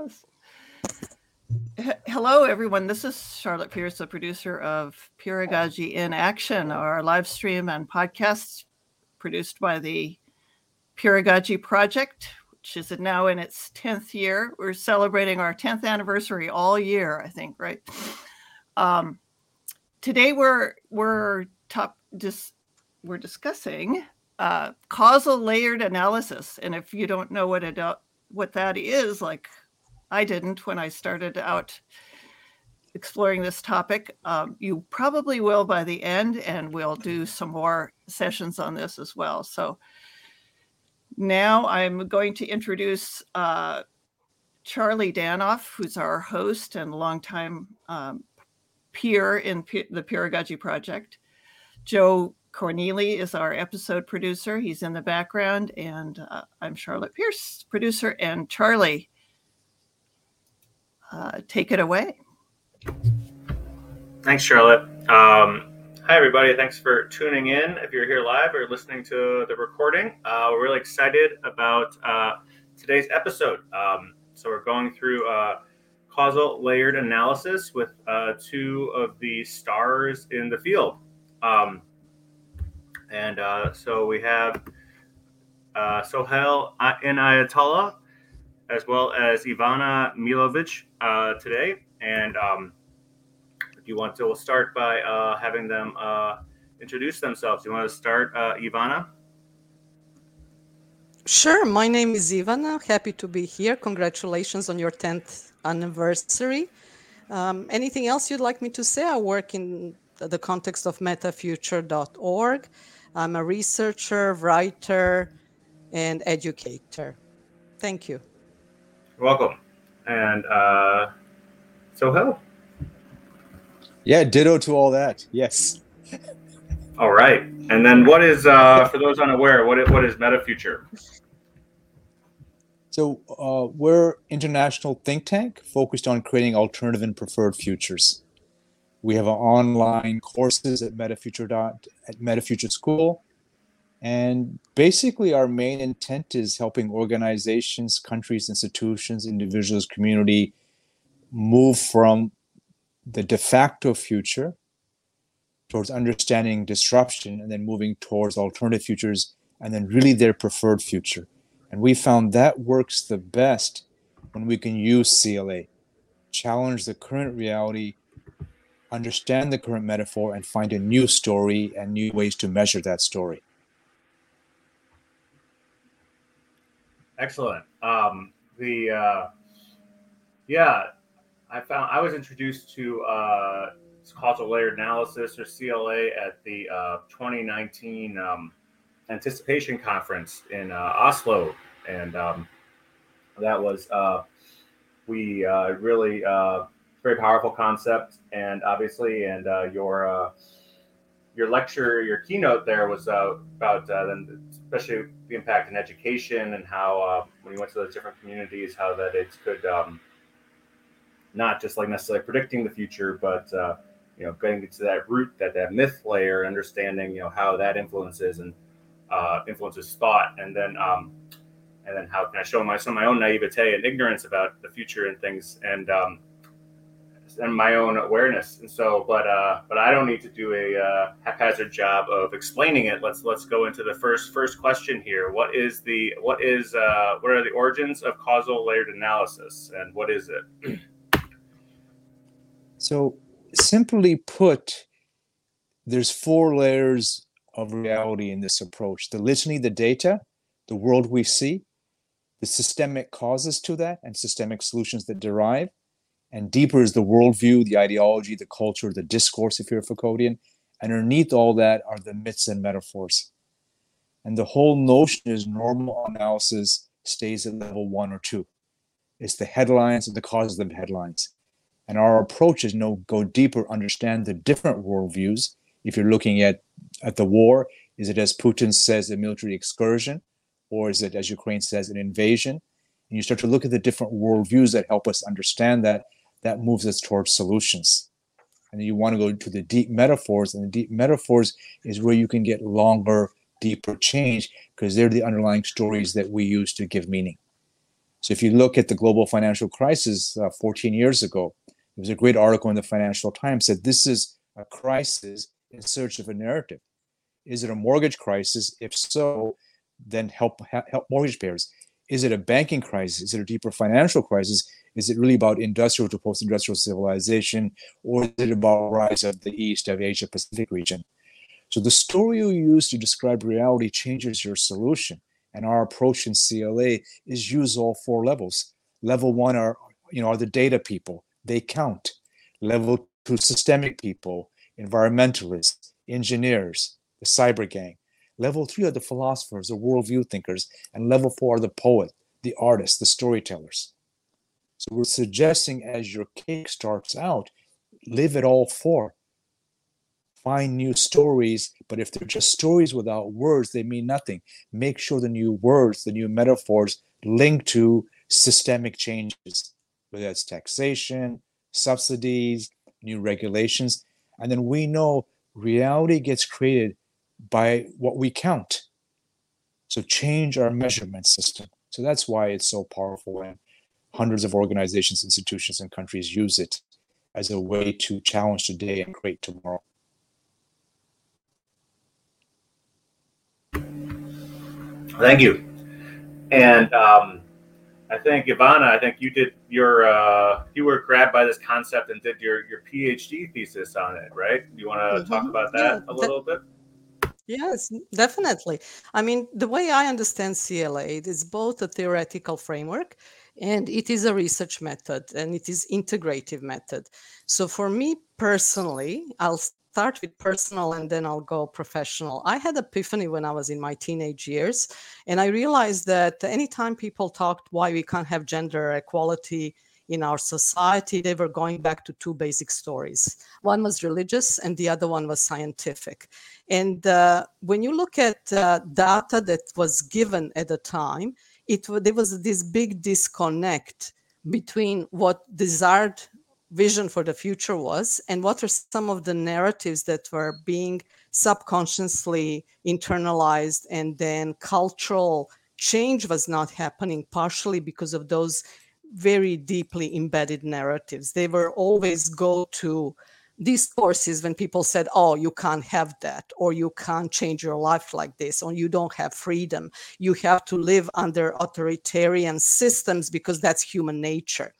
us. Hello, everyone. This is Charlotte Pierce, the producer of Peeragogy in Action, our live stream and podcast produced by the Peeragogy Project, which is now in its 10th year. We're celebrating our 10th anniversary all year, I think, right? Um, today we're we're top just we're discussing uh, causal layered analysis, and if you don't know what it what that is, like I didn't when I started out exploring this topic, um, you probably will by the end, and we'll do some more sessions on this as well. So now I'm going to introduce uh, Charlie Danoff, who's our host and longtime um, peer in P- the Peeragogy Project. Joe Corneli is our episode producer. He's in the background, and uh, I'm Charlotte Pierce, producer. And Charlie, uh, take it away. Thanks, Charlotte. Um, hi, everybody. Thanks for tuning in. If you're here live or listening to the recording, uh, we're really excited about uh, today's episode. Um, so we're going through causal layered analysis with uh, two of the stars in the field. Um, and uh, so we have uh, Sohail Inayatullah as well as Ivana Milojevic uh, today. And um, do you want to, we'll start by uh, having them uh, introduce themselves. You want to start, uh, Ivana? Sure. My name is Ivana. Happy to be here. Congratulations on your 10th anniversary. Um, anything else you'd like me to say? I work in the context of metafuture.org. I'm a researcher, writer, and educator. Thank you. You're welcome. And uh, hello. Yeah, ditto to all that. Yes. All right. And then what is, uh, for those unaware, what is, what is MetaFuture? So uh, we're international think tank focused on creating alternative and preferred futures. We have online courses at MetaFuture dot at MetaFuture School, and basically our main intent is helping organizations, countries, institutions, individuals, community move from the de facto future towards understanding disruption, and then moving towards alternative futures, and then really their preferred future. And we found that works the best when we can use CLA, challenge the current reality, understand the current metaphor, and find a new story and new ways to measure that story. Excellent. Um, the uh, yeah, I found I was introduced to uh, causal layered analysis or CLA at the uh, 2019 um, anticipation conference in uh, Oslo, and um, that was uh, we uh, really uh, very powerful concept, and obviously, and your your lecture, your keynote there was about then, especially the impact in education and how uh, when you went to those different communities, how that it could um, not just like necessarily predicting the future, but uh, you know, getting to that root, that that myth layer, understanding you know how that influences and uh, influences thought, and then um, and then how can I show my some of my own naivete and ignorance about the future and things, and um, and my own awareness. And so, but uh, but I don't need to do a uh, haphazard job of explaining it. Let's let's go into the first first question here. What is the what is uh, what are the origins of causal layered analysis, and what is it? So, simply put, there's four layers of reality in this approach: the litany, the data, the world we see, the systemic causes to that, and systemic solutions that derive and deeper is the worldview, the ideology, the culture, the discourse, if you're a Foucauldian. And underneath all that are the myths and metaphors. And the whole notion is normal analysis stays at level one or two. It's the headlines and the causes of the headlines. And our approach is no go deeper, understand the different worldviews. If you're looking at, at the war, is it as Putin says, a military excursion? Or is it, as Ukraine says, an invasion? And you start to look at the different worldviews that help us understand that that moves us towards solutions. And you want to go to the deep metaphors, and the deep metaphors is where you can get longer, deeper change because they're the underlying stories that we use to give meaning. So if you look at the global financial crisis uh, 14 years ago, there was a great article in the Financial Times said this is a crisis in search of a narrative. Is it a mortgage crisis? If so, then help help mortgage payers. Is it a banking crisis? Is it a deeper financial crisis? Is it really about industrial to post-industrial civilization, or is it about rise of the East of Asia Pacific region? So the story you use to describe reality changes your solution. And our approach in CLA is use all four levels. Level one are you know are the data people. They count. Level two, systemic people, environmentalists, engineers, the cyber gang. Level three are the philosophers, the worldview thinkers, and level four are the poet, the artist, the storytellers. So we're suggesting as your cake starts out, live it all four. Find new stories, but if they're just stories without words, they mean nothing. Make sure the new words, the new metaphors link to systemic changes, whether that's taxation, subsidies, new regulations. And then we know reality gets created by what we count. So change our measurement system. So that's why it's so powerful and hundreds of organizations, institutions, and countries use it as a way to challenge today and create tomorrow. Thank you. And um, I think Ivana, I think you did your uh, you were grabbed by this concept and did your your PhD thesis on it, right? You want to mm-hmm. talk about that yeah, a little that, bit? Yes, definitely. I mean, the way I understand CLA, it is both a theoretical framework and it is a research method and it is integrative method. So for me personally, I'll start with personal and then I'll go professional. I had epiphany when I was in my teenage years, and I realized that anytime people talked why we can't have gender equality in our society, they were going back to two basic stories. One was religious, and the other one was scientific. And uh, when you look at uh, data that was given at the time, it there was this big disconnect between what desired vision for the future was and what are some of the narratives that were being subconsciously internalized and then cultural change was not happening partially because of those very deeply embedded narratives. They were always go to discourses when people said oh you can't have that or you can't change your life like this or you don't have freedom. You have to live under authoritarian systems because that's human nature.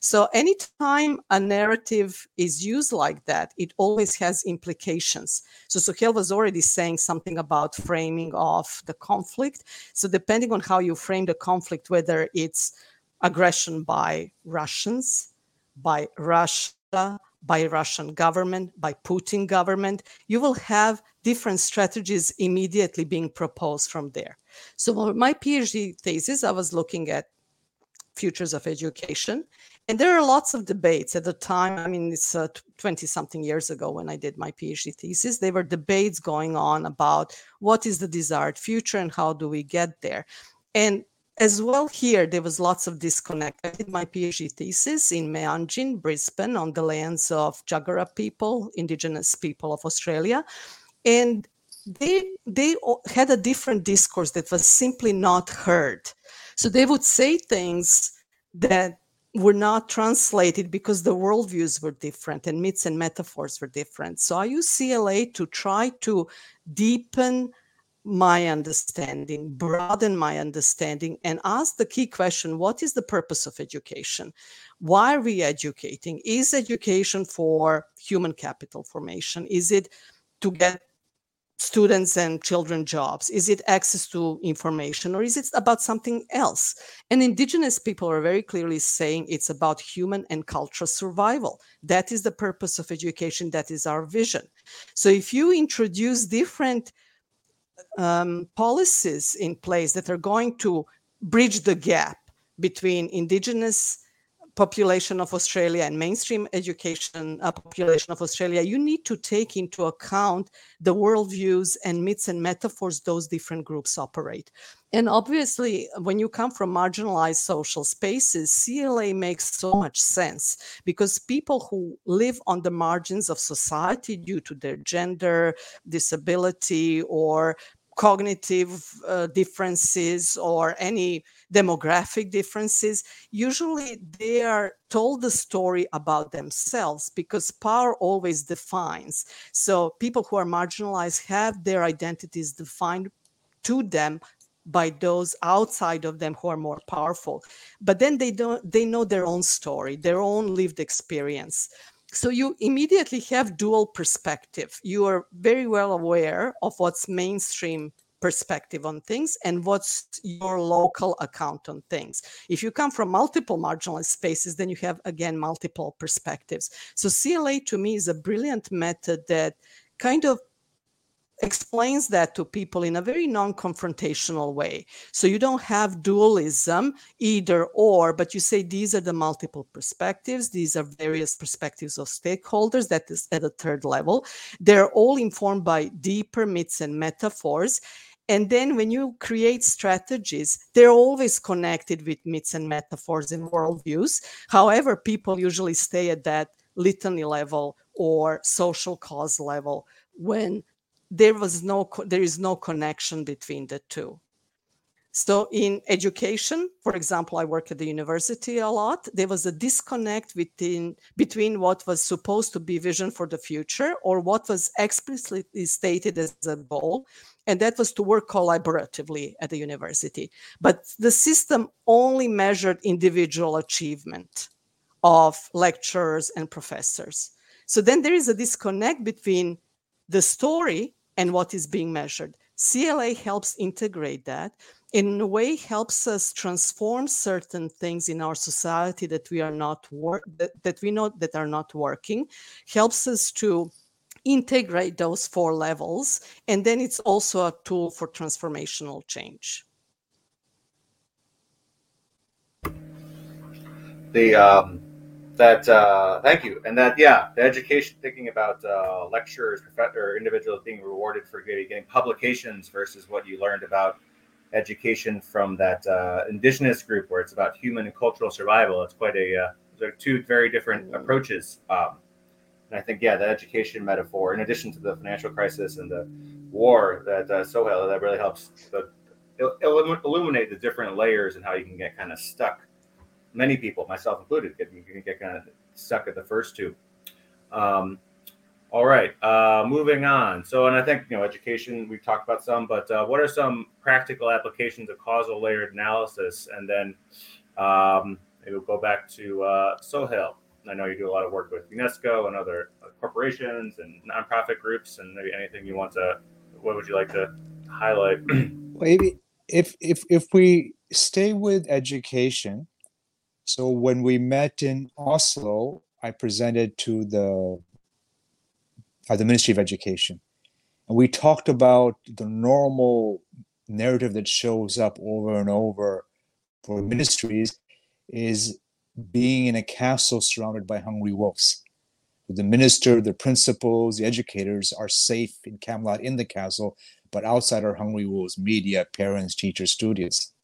So anytime a narrative is used like that it always has implications. So Sohail was already saying something about framing of the conflict. So depending on how you frame the conflict whether it's aggression by russians by russia by Russian government, by Putin government, you will have different strategies immediately being proposed from there. So my PhD thesis, I was looking at futures of education. And there are lots of debates at the time. I mean, it's 20 uh, something years ago when I did my PhD thesis. There were debates going on about what is the desired future and how do we get there. And as well here there was lots of disconnect. I did my phd thesis in meanjin brisbane on the lands of jagera people indigenous people of australia. And they they had a different discourse that was simply not heard. So they would say things that were not translated because the worldviews were different and myths and metaphors were different. So i use cla to try to deepen my understanding, broaden my understanding, and ask the key question what is the purpose of education? Why are we educating? Is education for human capital formation? Is it to get students and children jobs? Is it access to information or is it about something else? And indigenous people are very clearly saying it's about human and cultural survival. That is the purpose of education. That is our vision. So if you introduce different um, policies in place that are going to bridge the gap between indigenous population of Australia and mainstream education uh, population of Australia, you need to take into account the worldviews and myths and metaphors those different groups operate. And obviously, when you come from marginalized social spaces, CLA makes so much sense because people who live on the margins of society due to their gender, disability, or cognitive uh, differences or any demographic differences, usually they are told the story about themselves because power always defines. So people who are marginalized have their identities defined to them by those outside of them who are more powerful. But then they don't they know their own story their own lived experience. So you immediately have dual perspective. You are very well aware of what's mainstream perspective on things and what's your local account on things. If you come from multiple marginalized spaces then you have again multiple perspectives. So cla to me is a brilliant method that kind of explains that to people in a very non-confrontational way. So you don't have dualism either or but you say these are the multiple perspectives these are various perspectives of stakeholders that is at a third level. They're all informed by deeper myths and metaphors and then when you create strategies they're always connected with myths and metaphors and worldviews. However people usually stay at that litany level or social cause level when there was no there is no connection between the two so in education for example i work at the university a lot there was a disconnect between between what was supposed to be vision for the future or what was explicitly stated as a goal and that was to work collaboratively at the university but the system only measured individual achievement of lecturers and professors so then there is a disconnect between the story and what is being measured. CLA helps integrate that in a way helps us transform certain things in our society that we are not work that, that we know that are not working helps us to integrate those four levels and then it's also a tool for transformational change. The um, that uh, thank you. And that yeah the education thinking about uh, lecturers or individuals being rewarded for getting publications versus what you learned about education from that uh, indigenous group where it's about human and cultural survival. It's quite a uh, they're two very different approaches um, and i think yeah the education metaphor in addition to the financial crisis and the war that uh, sohail that really helps the, illuminate the different layers and how you can get kind of stuck. Many people, myself included, get, can get kind of stuck at the first two. Um, all right, uh, moving on. So, and I think you know, education we've talked about some, but uh, what are some practical applications of causal layered analysis? And then um, maybe we'll go back to uh, Sohail. I know you do a lot of work with UNESCO and other corporations and nonprofit groups, and maybe anything you want to. What would you like to highlight? Maybe if if if we stay with education, so when we met in Oslo, I presented to the uh, the Ministry of Education, and we talked about the normal narrative that shows up over and over for ministries is being in a castle surrounded by hungry wolves. The minister, the principals, the educators are safe in Camelot in the castle, but outside are hungry wolves, media, parents, teachers, students.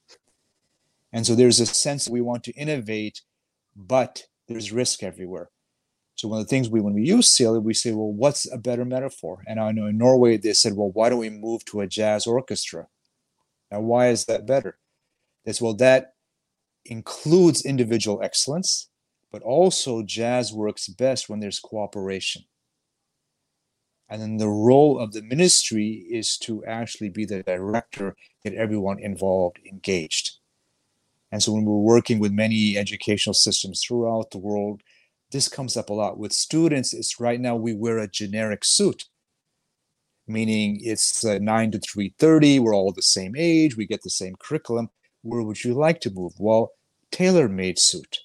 And so there's a sense that we want to innovate, but there's risk everywhere. So one of the things we, when we use CLA, we say, well, what's a better metaphor? And I know in Norway they said, well, why don't we move to a jazz orchestra? Now, why is that better? They said, well, that includes individual excellence, but also jazz works best when there's cooperation. And then the role of the ministry is to actually be the director, get everyone involved, engaged. And so when we're working with many educational systems throughout the world, this comes up a lot. With students, it's right now we wear a generic suit, meaning it's uh, 9 to 3.30, we're all the same age, we get the same curriculum. Where would you like to move? Well, tailor-made suit.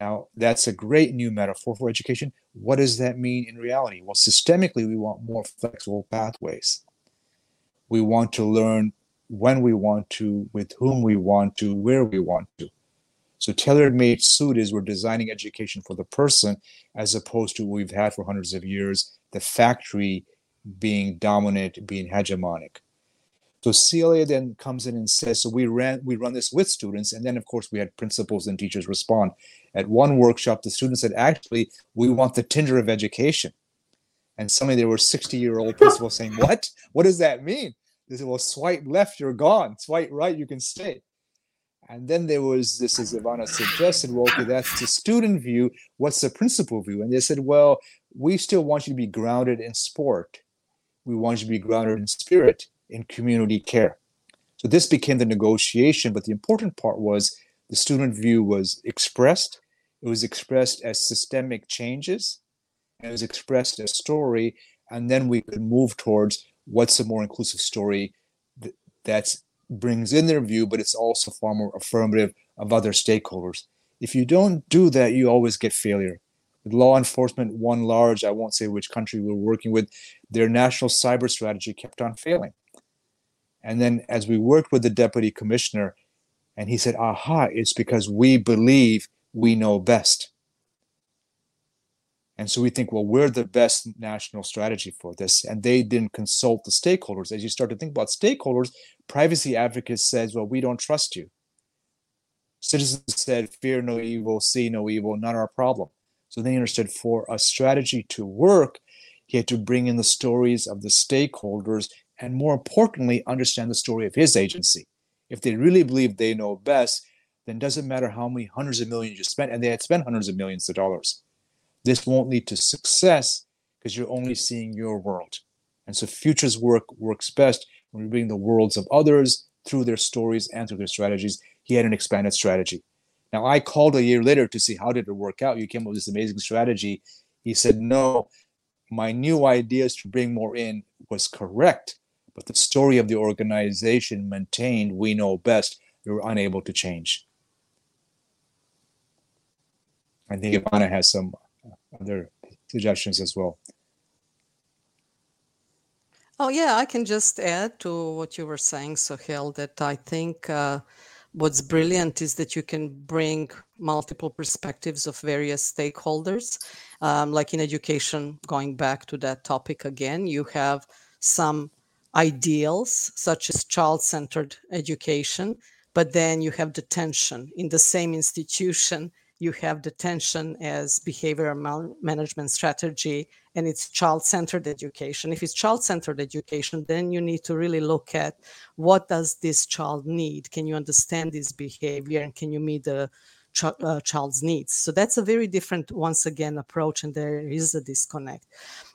Now, that's a great new metaphor for education. What does that mean in reality? Well, systemically, we want more flexible pathways. We want to learn when we want to, with whom we want to, where we want to. So tailored made suit is we're designing education for the person as opposed to what we've had for hundreds of years, the factory being dominant, being hegemonic. So CLA then comes in and says, so we ran we run this with students, and then of course we had principals and teachers respond. At one workshop, the students said, actually, we want the Tinder of education. And suddenly there were 60 year old principals saying, What? What does that mean? They said, Well, swipe left, you're gone. Swipe right, you can stay. And then there was this, as Ivana suggested, well, okay, that's the student view. What's the principal view? And they said, Well, we still want you to be grounded in sport. We want you to be grounded in spirit, in community care. So this became the negotiation, but the important part was the student view was expressed. It was expressed as systemic changes, it was expressed as story, and then we could move towards what's a more inclusive story that brings in their view, but it's also far more affirmative of other stakeholders. If you don't do that, you always get failure. With law enforcement, one large, I won't say which country we're working with, their national cyber strategy kept on failing and then as we worked with the deputy commissioner, and he said, aha, it's because we believe we know best. And so we think, well, we're the best national strategy for this. And they didn't consult the stakeholders. As you start to think about stakeholders, privacy advocates says, well, we don't trust you. Citizens said, fear no evil, see no evil, not our problem. So they understood for a strategy to work, he had to bring in the stories of the stakeholders and more importantly, understand the story of his agency. If they really believe they know best, then doesn't matter how many hundreds of millions you spent, and they had spent hundreds of millions of dollars. This won't lead to success because you're only seeing your world. And so futures work works best when we bring the worlds of others through their stories and through their strategies. He had an expanded strategy. Now I called a year later to see how did it work out. You came up with this amazing strategy. He said, No, my new ideas to bring more in was correct but the story of the organization maintained we know best we were unable to change i think ivana has some other suggestions as well. Oh yeah i can just add to what you were saying sohail that i think uh, what's brilliant is that you can bring multiple perspectives of various stakeholders. Um, like in education going back to that topic again you have some ideals such as child-centered education but then you have detention. In the same institution you have detention as behavioral management strategy and it's child-centered education. If it's child-centered education then you need to really look at what does this child need? Can you understand this behavior? And can you meet the ch- uh, child's needs so that's a very different once again approach and there is a disconnect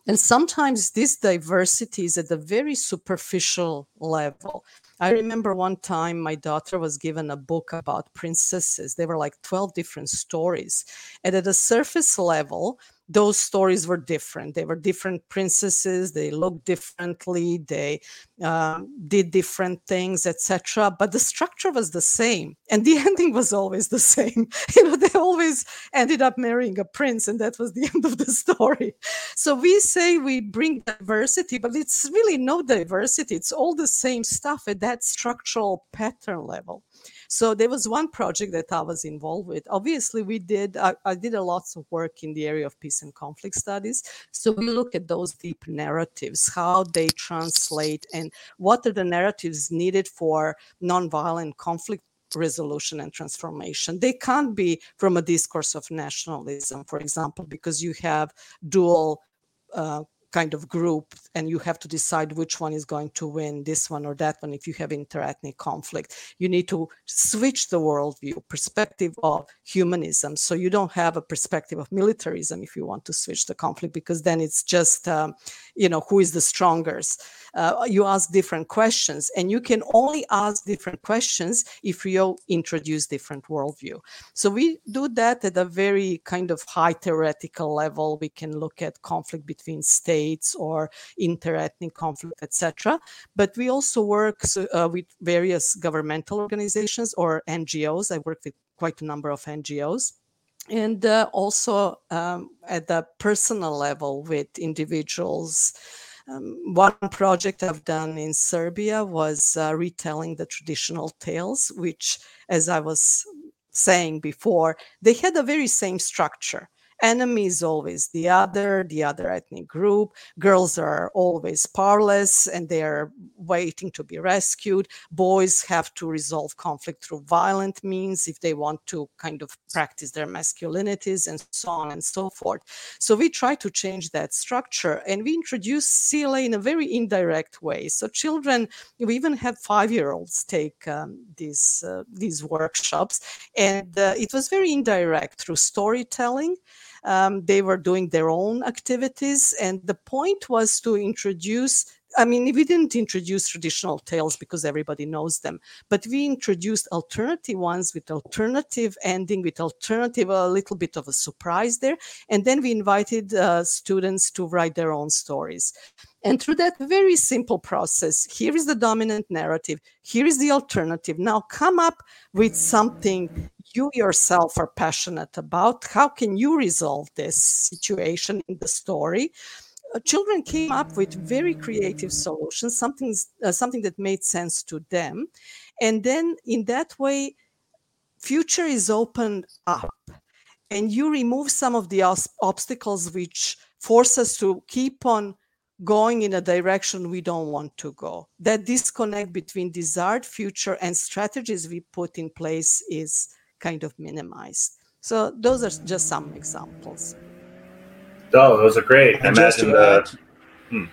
and sometimes this diversity is at a very superficial level. I remember one time my daughter was given a book about princesses. There were like 12 different stories. And at a surface level, those stories were different. They were different princesses. They looked differently. They uh, did different things, etc. But the structure was the same, and the ending was always the same. you know, they always ended up marrying a prince, and that was the end of the story. So we say we bring diversity, but it's really no diversity. It's all the same stuff at that structural pattern level. So there was one project that I was involved with. Obviously, we did, I, I did a lots of work in the area of peace and conflict studies. So we look at those deep narratives, how they translate, and what are the narratives needed for nonviolent conflict resolution and transformation. They can't be from a discourse of nationalism, for example, because you have dual uh, kind of group and you have to decide which one is going to win this one or that one if you have interethnic conflict. You need to switch the worldview perspective of humanism. So you don't have a perspective of militarism if you want to switch the conflict because then it's just um, you know who is the strongest? Uh, you ask different questions and you can only ask different questions if you introduce different worldview. So we do that at a very kind of high theoretical level. We can look at conflict between states or interethnic conflict etc but we also work uh, with various governmental organizations or ngos i work with quite a number of ngos and uh, also um, at the personal level with individuals. Um, one project I've done in Serbia was uh, retelling the traditional tales, which, as I was saying before, they had the very same structure. Enemy is always the other, the other ethnic group. Girls are always powerless and they are waiting to be rescued. Boys have to resolve conflict through violent means if they want to kind of practice their masculinities and so on and so forth. So we try to change that structure and we introduce CLA in a very indirect way. So children, we even had five-year-olds take um, these uh, these workshops, and uh, it was very indirect through storytelling. Um, they were doing their own activities, and the point was to introduce I mean, we didn't introduce traditional tales because everybody knows them, but we introduced alternative ones with alternative ending, with alternative, a little bit of a surprise there. And then we invited uh, students to write their own stories. And through that very simple process, here is the dominant narrative, here is the alternative. Now come up with something you yourself are passionate about. How can you resolve this situation in the story? Uh, children came up with very creative solutions, something, uh, something that made sense to them. And then in that way, future is opened up and you remove some of the obstacles which force us to keep on going in a direction we don't want to go. That disconnect between desired future and strategies we put in place is kind of minimized. So those are just some examples. Oh, those are great. And just to the, add, hmm.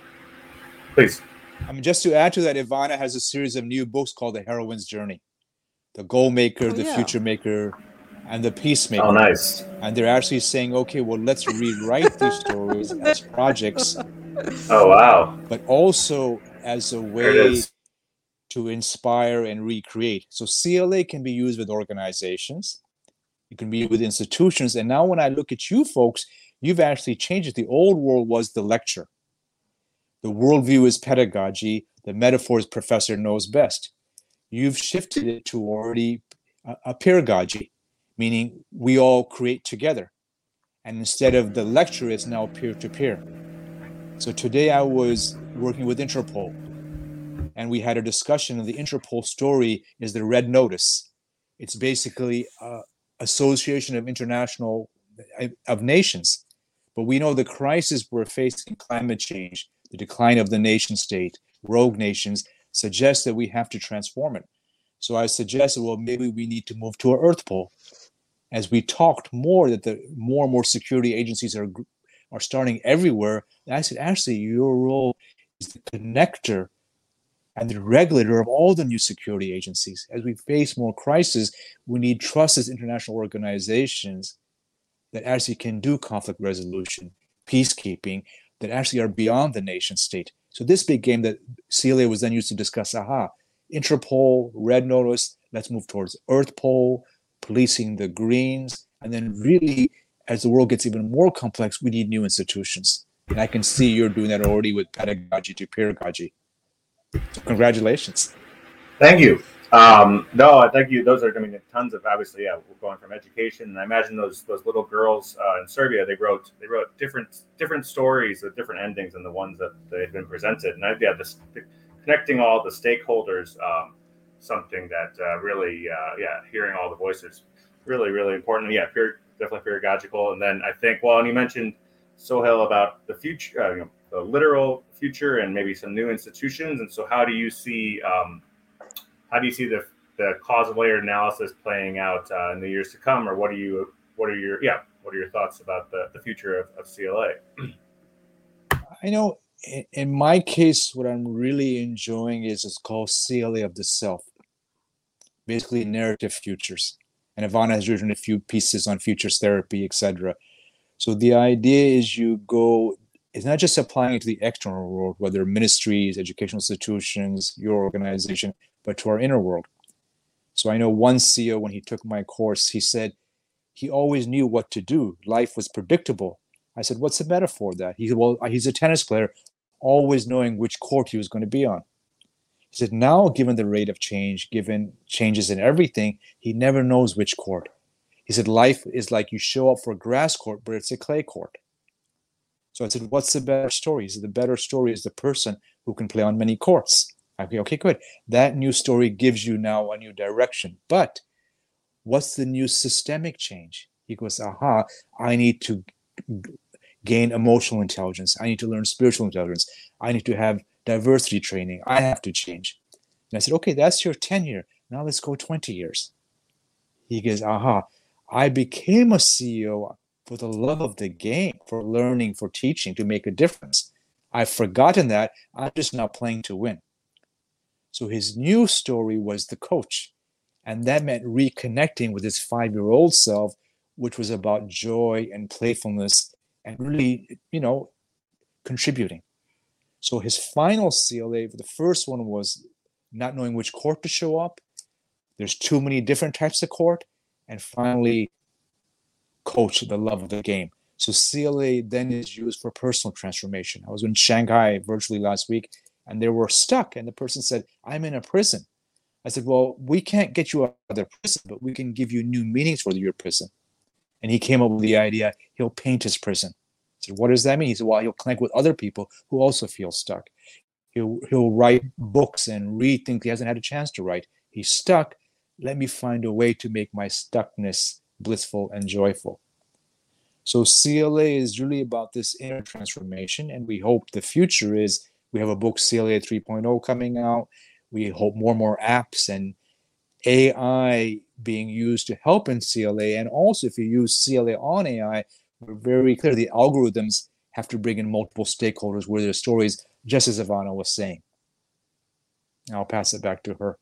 please. I mean, just to add to that, Ivana has a series of new books called The Heroine's Journey, The Goal Maker, oh, The yeah. Future Maker, and The Peacemaker. Oh, nice. And they're actually saying, okay, well, let's rewrite these stories as projects Oh wow! But also as a way to inspire and recreate. So CLA can be used with organizations, it can be with institutions, and now when I look at you folks, you've actually changed it. The old world was the lecture. The worldview is pedagogy. The metaphor is professor knows best. You've shifted it to already a, a peeragogy, meaning we all create together. And instead of the lecture, it's now peer to peer. So today I was working with Interpol and we had a discussion of the Interpol story is the red notice. It's basically a association of international of nations. But we know the crisis we're facing, climate change, the decline of the nation state, rogue nations, suggests that we have to transform it. So I suggested, well, maybe we need to move to an Earth pole. As we talked more that the more and more security agencies are are starting everywhere. I said, actually, your role is the connector and the regulator of all the new security agencies. As we face more crises, we need trusted international organizations that actually can do conflict resolution, peacekeeping, that actually are beyond the nation state. So this big game that CLA was then used to discuss, aha, Interpol, Red Notice, let's move towards Earth Pole, policing the Greens, and then really as the world gets even more complex, we need new institutions. And I can see you're doing that already with pedagogy to peeragogy. Congratulations. Thank you. Um, no, thank you. Those are, I mean, tons of obviously, yeah, we're going from education. And I imagine those those little girls uh, in Serbia, they wrote they wrote different different stories with different endings than the ones that they had been presented. And I, yeah, this connecting all the stakeholders, um, something that uh, really, uh, yeah, hearing all the voices, really, really important. Yeah, definitely peeragogical. And then I think, well, and you mentioned Sohail about the future, uh, you know, the literal future, and maybe some new institutions. And so, how do you see um, how do you see the the causal layer analysis playing out uh, in the years to come, or what are you what are your yeah what are your thoughts about the, the future of, of CLA? I know in my case, what I'm really enjoying is it's called CLA of the self, basically narrative futures and Ivana has written a few pieces on futures therapy, etc. So the idea is you go, it's not just applying it to the external world, whether ministries, educational institutions, your organization, but to our inner world. So I know one CEO, when he took my course, he said he always knew what to do. Life was predictable. I said, What's the metaphor of that? He said, Well, he's a tennis player, always knowing which court he was going to be on. He said, now, given the rate of change, given changes in everything, he never knows which court. He said, life is like you show up for a grass court, but it's a clay court. So I said, what's the better story? He said, the better story is the person who can play on many courts. Go, okay, good. That new story gives you now a new direction. But what's the new systemic change? He goes, aha, I need to gain emotional intelligence. I need to learn spiritual intelligence. I need to have diversity training. I have to change. And I said, okay, that's your 10 year. Now let's go 20 years. He goes, aha, I became a CEO for the love of the game, for learning, for teaching, to make a difference. I've forgotten that. I'm just not playing to win. So his new story was the coach. And that meant reconnecting with his five year old self, which was about joy and playfulness and really, you know, contributing. So his final CLA, the first one was not knowing which court to show up. There's too many different types of court. And finally, coach the love of the game. So CLA then is used for personal transformation. I was in Shanghai virtually last week and they were stuck. And the person said, I'm in a prison. I said, Well, we can't get you out of the prison, but we can give you new meanings for your prison. And he came up with the idea he'll paint his prison. I said, What does that mean? He said, Well, he'll connect with other people who also feel stuck. He'll, he'll write books and read things he hasn't had a chance to write. He's stuck. Let me find a way to make my stuckness blissful and joyful. So CLA is really about this inner transformation, and we hope the future is we have a book CLA 3.0 coming out. We hope more and more apps and AI being used to help in CLA. And also, if you use CLA on AI, we're very clear the algorithms have to bring in multiple stakeholders where their stories, just as Ivana was saying. I'll pass it back to her.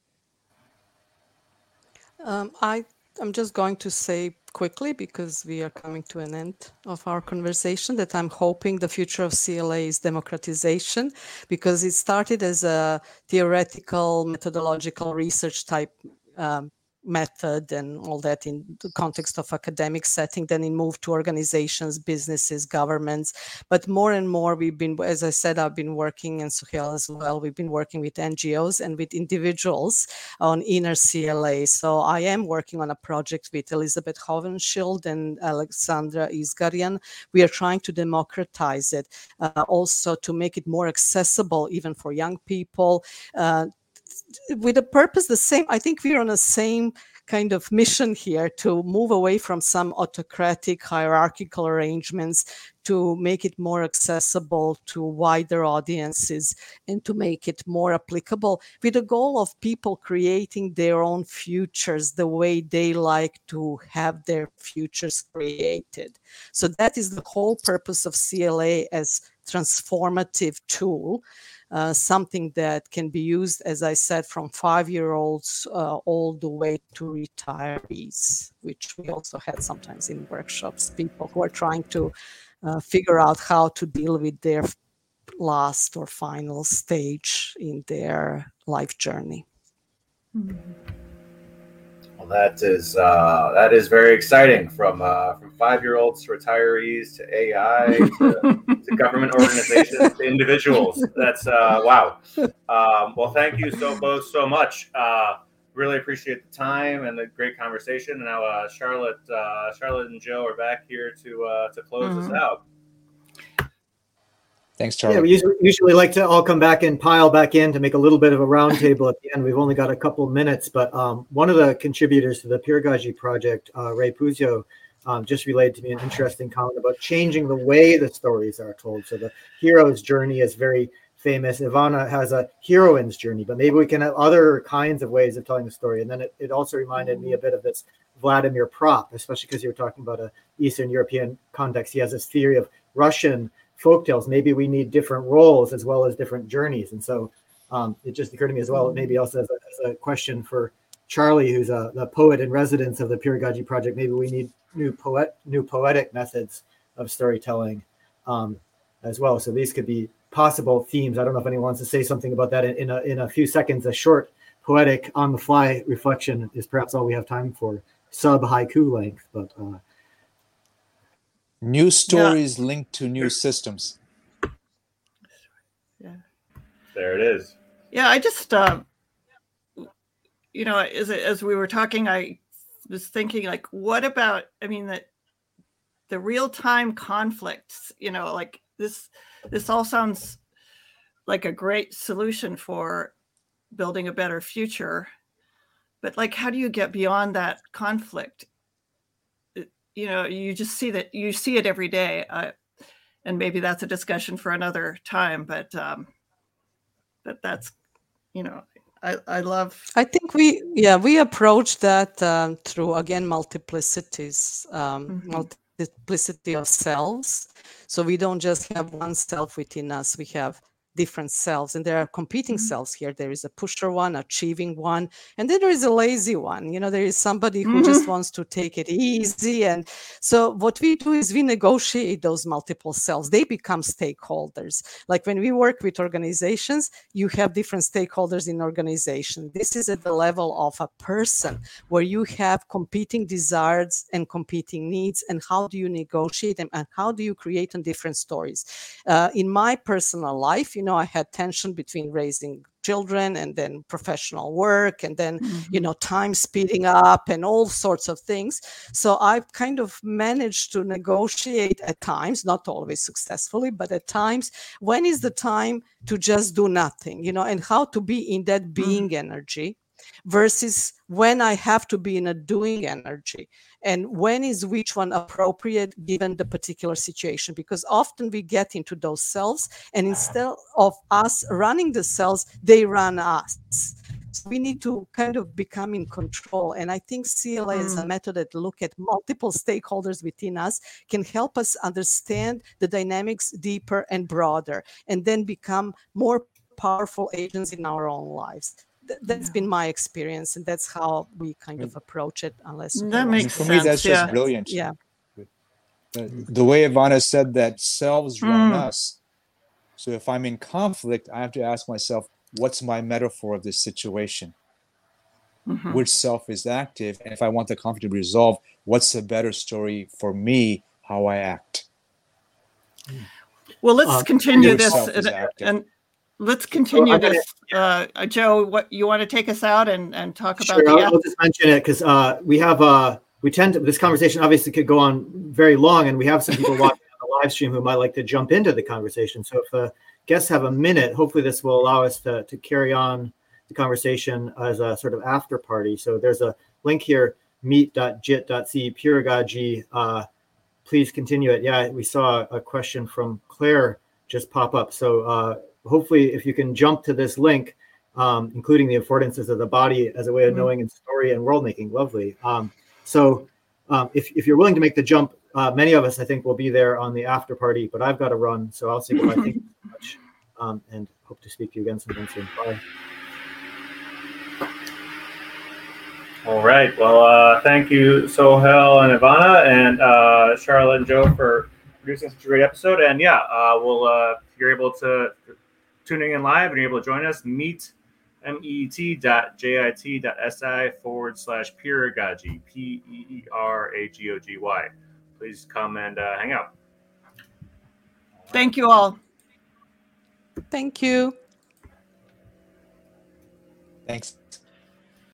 Um, I I'm just going to say quickly because we are coming to an end of our conversation that I'm hoping the future of CLA is democratization because it started as a theoretical methodological research type um, method and all that in the context of academic setting then it moved to organizations businesses governments. But more and more we've been as i said i've been working and Sohail as well. We've been working with ngos and with individuals on inner cla so i am working on a project with elizabeth hovenschild and alexandra isgarian we are trying to democratize it uh, also to make it more accessible even for young people uh, with a purpose the same i think we're on the same kind of mission here to move away from some autocratic hierarchical arrangements to make it more accessible to wider audiences and to make it more applicable with the goal of people creating their own futures the way they like to have their futures created. So that is the whole purpose of cla as transformative tool uh, something that can be used, as I said, from five year olds uh, all the way to retirees, which we also had sometimes in workshops, people who are trying to uh, figure out how to deal with their last or final stage in their life journey. Mm-hmm. Well, that is uh, that is very exciting. From uh, from five year olds to retirees to AI to, to government organizations to individuals. That's uh, wow. Um, well, thank you so both so much. Uh, really appreciate the time and the great conversation. And now uh, Charlotte, uh, Charlotte and Joe are back here to uh, to close mm-hmm. us out. Thanks, Charlie. Yeah, we usually, usually like to all come back and pile back in to make a little bit of a roundtable at the end. We've only got a couple minutes, but um, one of the contributors to the Peeragogy project, uh, Ray Puzio, um, just relayed to me an interesting comment about changing the way the stories are told. So the hero's journey is very famous. Ivana has a heroine's journey, but maybe we can have other kinds of ways of telling the story. And then it, it also reminded me a bit of this Vladimir Propp, especially because you were talking about a Eastern European context. He has this theory of Russian folk tales. Maybe we need different roles as well as different journeys. And so um, it just occurred to me as well, maybe also as a, as a question for Charlie, who's a, the poet in residence of the Peeragogy Project. Maybe we need new poet, new poetic methods of storytelling um, as well. So these could be possible themes. I don't know if anyone wants to say something about that in, in, a, in a few seconds. A short poetic on the fly reflection is perhaps all we have time for, sub haiku length, but uh, New stories yeah. linked to new systems. Yeah. There it is. Yeah, I just, uh, you know, as as we were talking, I was thinking, like, what about? I mean, that the real time conflicts. You know, like this. This all sounds like a great solution for building a better future, but like, how do you get beyond that conflict? You know you just see that you see it every day uh, and maybe that's a discussion for another time but um but that's you know i i love i think we yeah we approach that um, through again multiplicities um, mm-hmm. multiplicity of selves so we don't just have one self within us we have different selves and there are competing mm-hmm. selves here. There is a pusher one achieving one and then there is a lazy one. You know there is somebody who mm-hmm. just wants to take it easy and so what we do is we negotiate those multiple selves. They become stakeholders. Like when we work with organizations you have different stakeholders in organization. This is at the level of a person where you have competing desires and competing needs and how do you negotiate them and how do you create on different stories? Uh, in my personal life you know i had tension between raising children and then professional work and then mm-hmm. you know time speeding up and all sorts of things so i've kind of managed to negotiate at times not always successfully but at times when is the time to just do nothing you know and how to be in that mm-hmm. being mm-hmm. energy versus when I have to be in a doing energy and when is which one appropriate given the particular situation. Because often we get into those cells and instead of us running the cells they run us. So we need to kind of become in control. And i think cla is a mm. method that look at multiple stakeholders within us can help us understand the dynamics deeper and broader and then become more powerful agents in our own lives that's yeah. been my experience and that's how we kind of approach it unless that makes for sense, me that's yeah. just brilliant yeah the, the, way ivana said that selves run mm. us so if i'm in conflict i have to ask myself what's my metaphor of this situation mm-hmm. which self is active and if i want the conflict to resolve what's the better story for me how i act well let's uh, continue this and, and, let's continue this. Uh, uh, Joe, what you want to take us out and, and talk about? Sure, I'll, I'll, just mention it because uh, we have uh, we tend to this conversation obviously could go on very long, and we have some people watching on the live stream who might like to jump into the conversation. So if uh, guests have a minute, hopefully this will allow us to to carry on the conversation as a sort of after party. So there's a link here, meet.jit.si Peeragogy. Uh, please continue it. Yeah, we saw a question from Claire just pop up. So uh, hopefully, if you can jump to this link, um, including the affordances of the body as a way of mm-hmm. knowing and story and world making, lovely. Um, so, um, if, if you're willing to make the jump, uh, many of us, I think, will be there on the after party, but I've got to run. So I'll see goodbye. Thank you so much. Um, and hope to speak to you again sometime soon. Bye. All right. Well, uh, thank you, Sohail and Ivana, and uh, Charlotte and Joe for producing such a great episode. And yeah, uh, we'll uh, if you're able to tuning in live and you're able to join us, meet met dot jit forward slash peeragogy p e e r a g o g y. Please come and uh, hang out. Thank you all. Thank you. Thanks.